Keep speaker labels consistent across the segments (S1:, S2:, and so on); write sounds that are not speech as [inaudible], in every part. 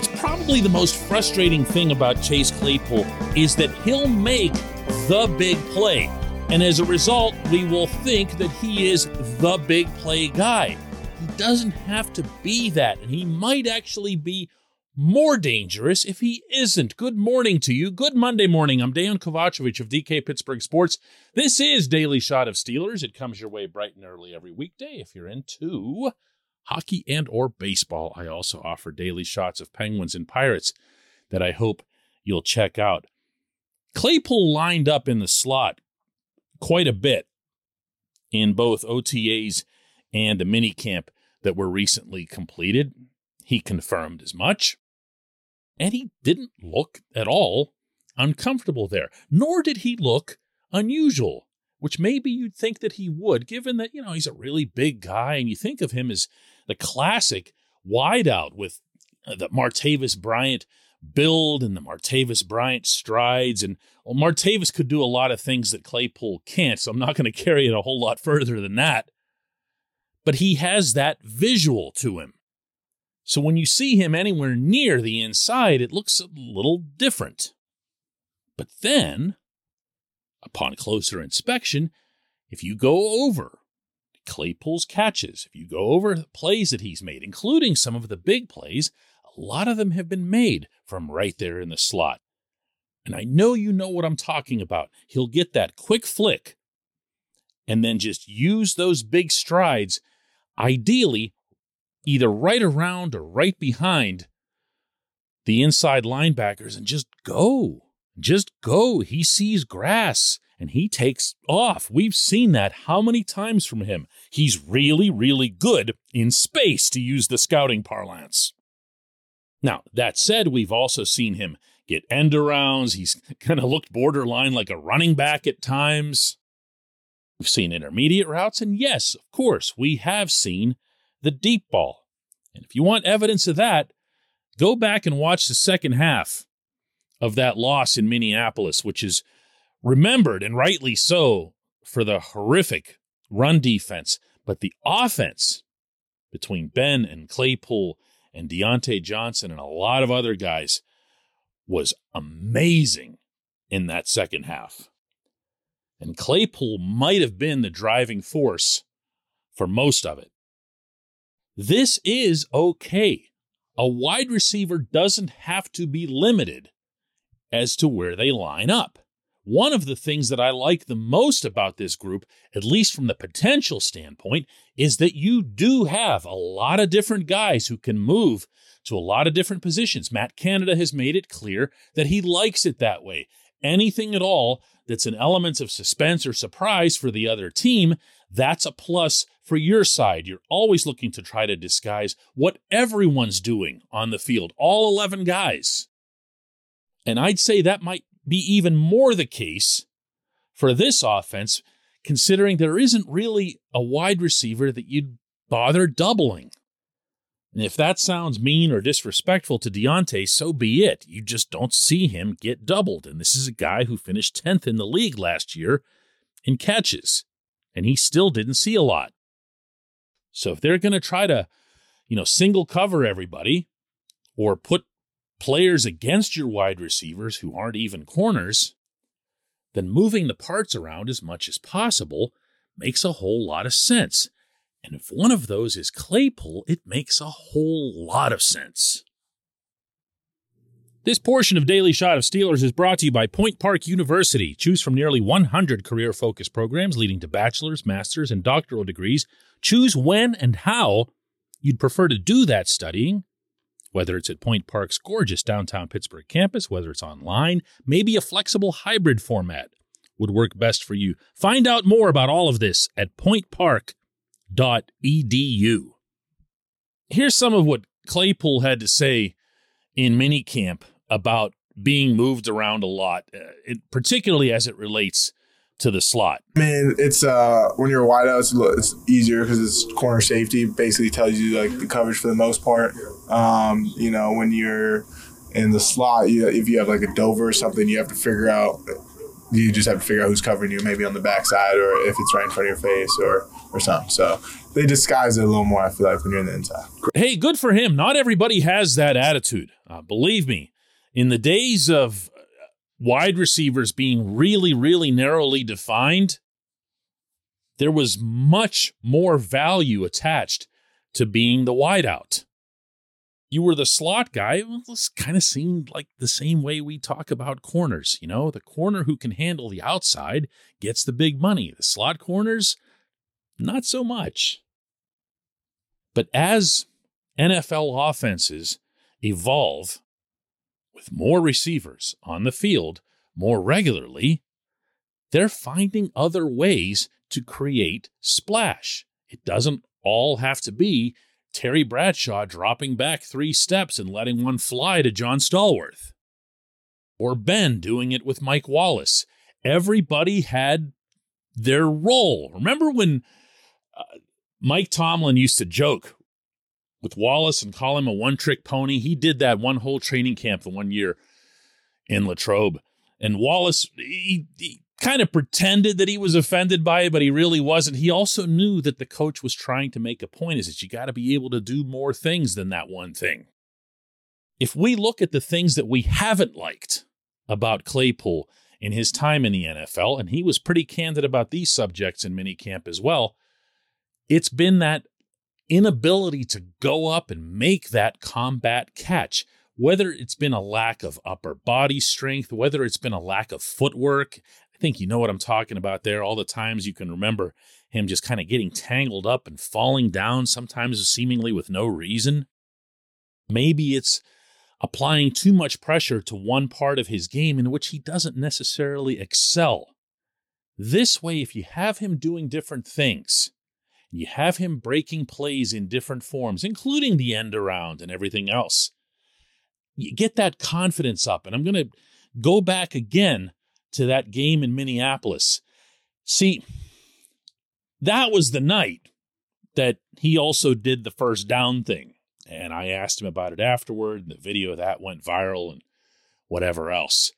S1: What's probably the most frustrating thing about Chase Claypool is that he'll make the big play. And as a result, we will think that he is the big play guy. He doesn't have to be that, and he might actually be more dangerous if he isn't. Good morning to you. Good Monday morning. I'm Dan Kovacevic of DK Pittsburgh Sports. This is Daily Shot of Steelers. It comes your way bright and early every weekday if you're into hockey and or baseball. I also offer daily shots of Penguins and Pirates that I hope you'll check out. Claypool lined up in the slot quite a bit in both OTAs and a mini camp that were recently completed. He confirmed as much. And he didn't look at all uncomfortable there, nor did he look unusual, which maybe you'd think that he would, given that, you know, he's a really big guy and you think of him as the classic wideout with uh, the Martavis Bryant build and the Martavis Bryant strides. And well, Martavis could do a lot of things that Claypool can't, so I'm not going [laughs] to carry it a whole lot further than that. But he has that visual to him. So when you see him anywhere near the inside, it looks a little different. But then, upon closer inspection, if you go over Claypool's catches, if you go over the plays that he's made, including some of the big plays, a lot of them have been made from right there in the slot. And I know you know what I'm talking about. He'll get that quick flick and then just use those big strides, ideally, either right around or right behind the inside linebackers, and just go. Just go. He sees grass and he takes off. We've seen that how many times from him. He's really, really good in space, to use the scouting parlance. Now, that said, we've also seen him get end arounds. He's [laughs] kind of looked borderline like a running back at times. We've seen intermediate routes, and yes, of course, we have seen the deep ball. And if you want evidence of that, go back and watch the second half of that loss in Minneapolis, which is remembered and rightly so for the horrific run defense, but the offense between Ben and Claypool and Diontae Johnson and a lot of other guys was amazing in that second half. And Claypool might have been the driving force for most of it. This is okay. A wide receiver doesn't have to be limited as to where they line up. One of the things that I like the most about this group, at least from the potential standpoint, is that you do have a lot of different guys who can move to a lot of different positions. Matt Canada has made it clear that he likes it that way. Anything at all that's an element of suspense or surprise for the other team, that's a plus for your side. You're always looking to try to disguise what everyone's doing on the field, all 11 guys. And I'd say that might be even more the case for this offense, considering there isn't really a wide receiver that you'd bother doubling. And if that sounds mean or disrespectful to Diontae, so be it. You just don't see him get doubled. And this is a guy who finished 10th in the league last year in catches, and he still didn't see a lot. So if they're going to try to, you know, single cover everybody or put players against your wide receivers who aren't even corners, then moving the parts around as much as possible makes a whole lot of sense. And if one of those is Claypool, it makes a whole lot of sense. This portion of Daily Shot of Steelers is brought to you by Point Park University. Choose from nearly 100 career focused programs leading to bachelor's, master's, and doctoral degrees. Choose when and how you'd prefer to do that studying, whether it's at Point Park's gorgeous downtown Pittsburgh campus, whether it's online, maybe a flexible hybrid format would work best for you. Find out more about all of this at pointpark.edu. Here's some of what Claypool had to say in minicamp about being moved around a lot, uh, particularly as it relates to the slot.
S2: I mean, it's uh when you're a wide out, it's, it's easier because it's corner safety. Basically, tells you like the coverage for the most part. Um, you know, when you're in the slot, you, if you have like a Dover or something, you have to figure out. You just have to figure out who's covering you, maybe on the backside or if it's right in front of your face or or something. So they disguise it a little more. I feel like when you're in the inside.
S1: Hey, good for him. Not everybody has that attitude. Uh, believe me, in the days of wide receivers being really, really narrowly defined, there was much more value attached to being the wideout. You were the slot guy. Well, this kind of seemed like the same way we talk about corners. You know, the corner who can handle the outside gets the big money. The slot corners, not so much. But as NFL offenses evolve with more receivers on the field more regularly, they're finding other ways to create splash. It doesn't all have to be Terry Bradshaw dropping back three steps and letting one fly to John Stallworth, or Ben doing it with Mike Wallace. Everybody had their role. Remember when uh, Mike Tomlin used to joke with Wallace and call him a one trick pony. He did that one whole training camp the one year in Latrobe. And Wallace, he, he kind of pretended that he was offended by it, but he really wasn't. He also knew that the coach was trying to make a point is that you got to be able to do more things than that one thing. If we look at the things that we haven't liked about Claypool in his time in the NFL, and he was pretty candid about these subjects in minicamp as well, it's been that inability to go up and make that combat catch, whether it's been a lack of upper body strength, whether it's been a lack of footwork. I think you know what I'm talking about there. All the times you can remember him just kind of getting tangled up and falling down, sometimes seemingly with no reason. Maybe it's applying too much pressure to one part of his game in which he doesn't necessarily excel. This way, if you have him doing different things, you have him breaking plays in different forms, including the end around and everything else. You get that confidence up. And I'm going to go back again to that game in Minneapolis. See, that was the night that he also did the first down thing. And I asked him about it afterward. And The video of that went viral and whatever else.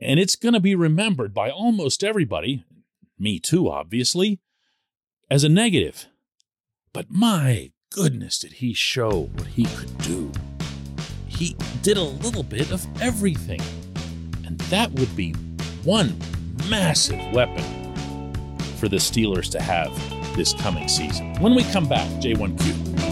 S1: And it's going to be remembered by almost everybody, me too, obviously, as a negative. But my goodness, did he show what he could do! He did a little bit of everything. And that would be one massive weapon for the Steelers to have this coming season. When we come back, J1Q.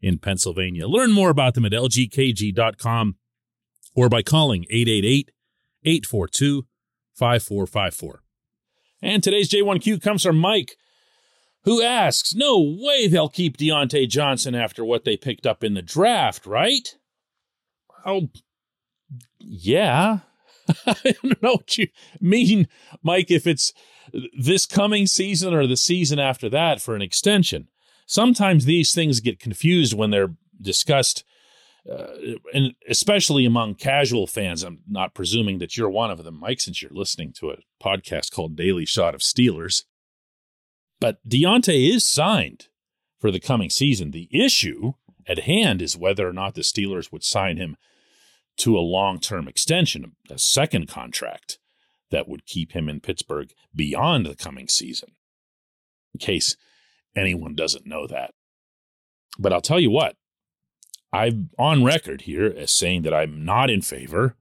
S1: in Pennsylvania. Learn more about them at lgkg.com or by calling 888 842 5454. And today's J1Q comes from Mike, who asks No way they'll keep Diontae Johnson after what they picked up in the draft, right? Oh, yeah. [laughs] I don't know what you mean, Mike, if it's this coming season or the season after that for an extension. Sometimes these things get confused when they're discussed, uh, and especially among casual fans. I'm not presuming that you're one of them, Mike, since you're listening to a podcast called Daily Shot of Steelers. But Diontae is signed for the coming season. The issue at hand is whether or not the Steelers would sign him to a long term extension, a second contract that would keep him in Pittsburgh beyond the coming season, in case anyone doesn't know that. But I'll tell you what, I'm on record here as saying that I'm not in favor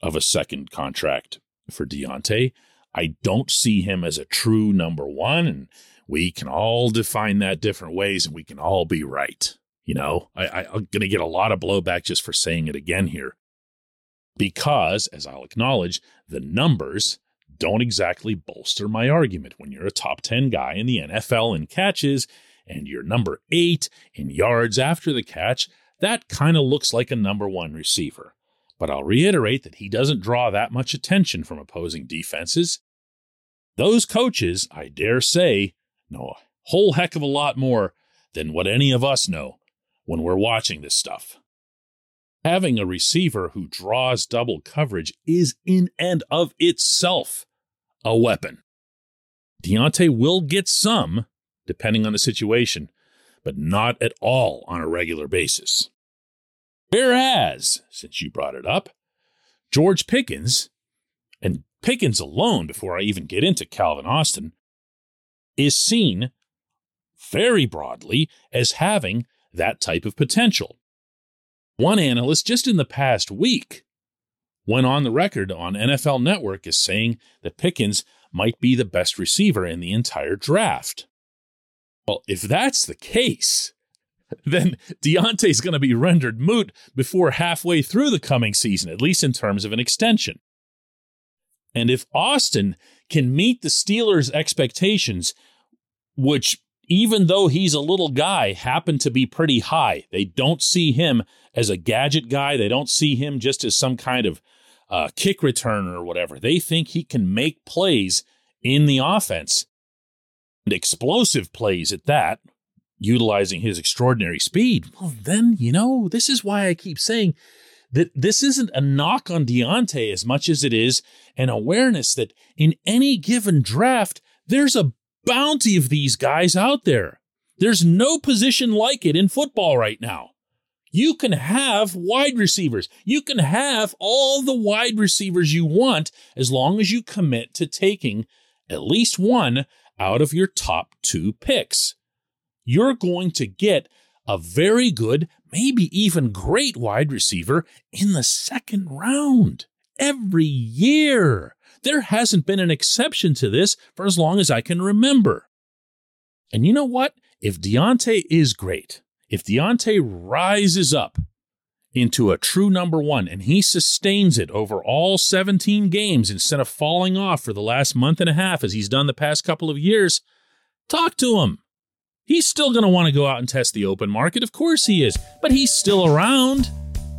S1: of a second contract for Diontae. I don't see him as a true number one, and we can all define that different ways, and we can all be right. You know, I, I, I'm going to get a lot of blowback just for saying it again here. Because, as I'll acknowledge, the numbers don't exactly bolster my argument when you're a top 10 guy in the NFL in catches and you're number eight in yards after the catch. That kind of looks like a number one receiver. But I'll reiterate that he doesn't draw that much attention from opposing defenses. Those coaches, I dare say, know a whole heck of a lot more than what any of us know when we're watching this stuff. Having a receiver who draws double coverage is in and of itself a weapon. Diontae will get some, depending on the situation, but not at all on a regular basis. Whereas, since you brought it up, George Pickens, and Pickens alone, before I even get into Calvin Austin, is seen very broadly as having that type of potential. One analyst just in the past week went on the record on NFL Network as saying that Pickens might be the best receiver in the entire draft. Well, if that's the case, [laughs] then Diontae's going to be rendered moot before halfway through the coming season, at least in terms of an extension. And if Austin can meet the Steelers' expectations, which even though he's a little guy, happen to be pretty high. They don't see him as a gadget guy. They don't see him just as some kind of uh, kick returner or whatever. They think he can make plays in the offense and explosive plays at that, utilizing his extraordinary speed. Well, then, you know, this is why I keep saying that this isn't a knock on Diontae as much as it is an awareness that in any given draft, there's a bounty of these guys out there. There's no position like it in football right now. You can have wide receivers. You can have all the wide receivers you want as long as you commit to taking at least one out of your top two picks. You're going to get a very good, maybe even great wide receiver in the second round every year. There hasn't been an exception to this for as long as I can remember. And you know what? If Diontae is great, if Diontae rises up into a true number one and he sustains it over all 17 games instead of falling off for the last month and a half as he's done the past couple of years, talk to him. He's still going to want to go out and test the open market. Of course he is, but he's still around.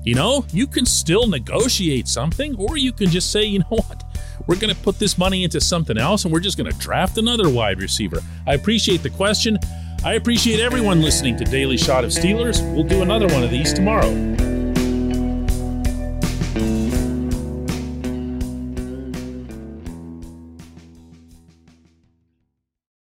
S1: You know, you can still negotiate something, or you can just say, you know what? We're going to put this money into something else and we're just going to draft another wide receiver. I appreciate the question. I appreciate everyone listening to Daily Shot of Steelers. We'll do another one of these tomorrow.